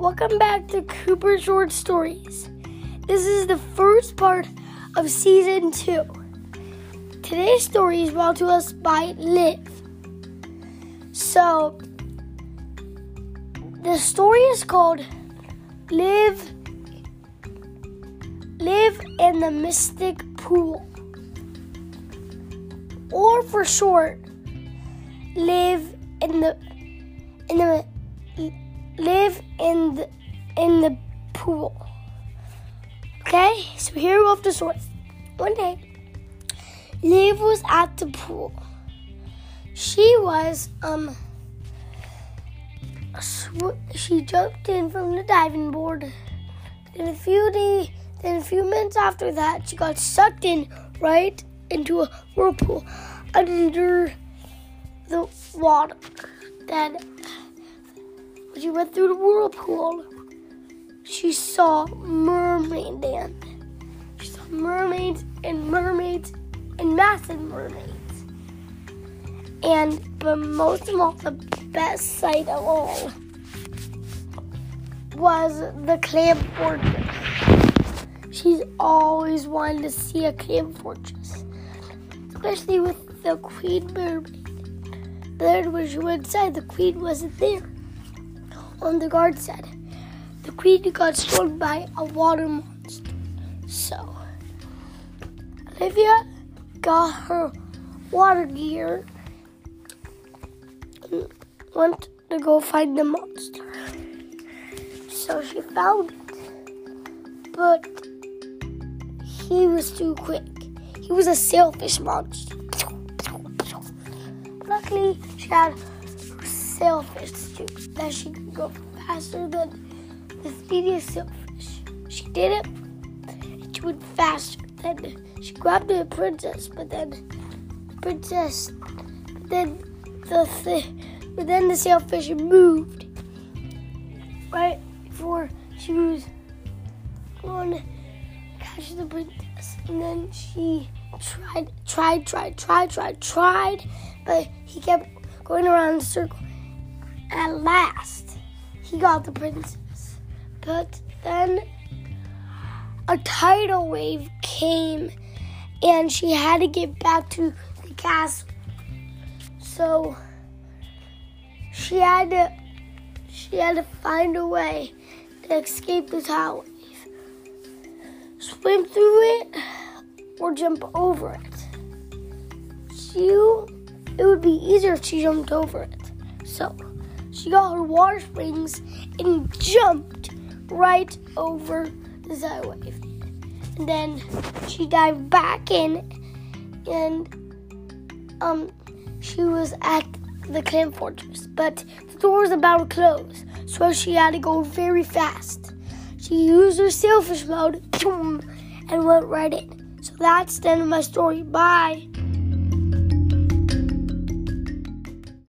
welcome back to Cooper Short Stories. This is the first part of season two. Today's story is brought to us by Liv. So, the story is called Liv Liv in the Mystic Pool. Or for short, Liv in the in the Liv in the in the pool. Okay, so here we go the story. One day, Liv was at the pool. She was um sw- she jumped in from the diving board. Then a few days, then a few minutes after that, she got sucked in right into a whirlpool under the water. Then when she went through the whirlpool, she saw mermaid land. She saw mermaids and mermaids and massive mermaids. And but most of all, the best sight of all was the clam fortress. She's always wanted to see a clam fortress, especially with the queen mermaid. But then when she went inside, the queen wasn't there. On the guard said, the queen got struck by a water monster. So, Olivia got her water gear and went to go find the monster. So she found it. But he was too quick. He was a sailfish monster. Luckily, she had sailfish suit that she could go faster than the speediest sailfish. She did it, and she went faster. Then she grabbed the princess, but then the princess, but then the thi- but then the sailfish moved right before she was going to catch the princess, and then she tried, tried, tried, tried, tried, tried, but he kept going around in circle. At last, he got the princess. But then a tidal wave came and she had to get back to the castle. So she had to she had to find a way to escape the tidal wave. Swim through it or jump over it. She it would be easier if she jumped over it. So she got her water springs and jumped right over the tidal wave. And then she dived back in and um she was at the clam fortress. But the door was about to close, so she had to go very fast. She used her sailfish mode and went right in. So that's the end of my story. Bye.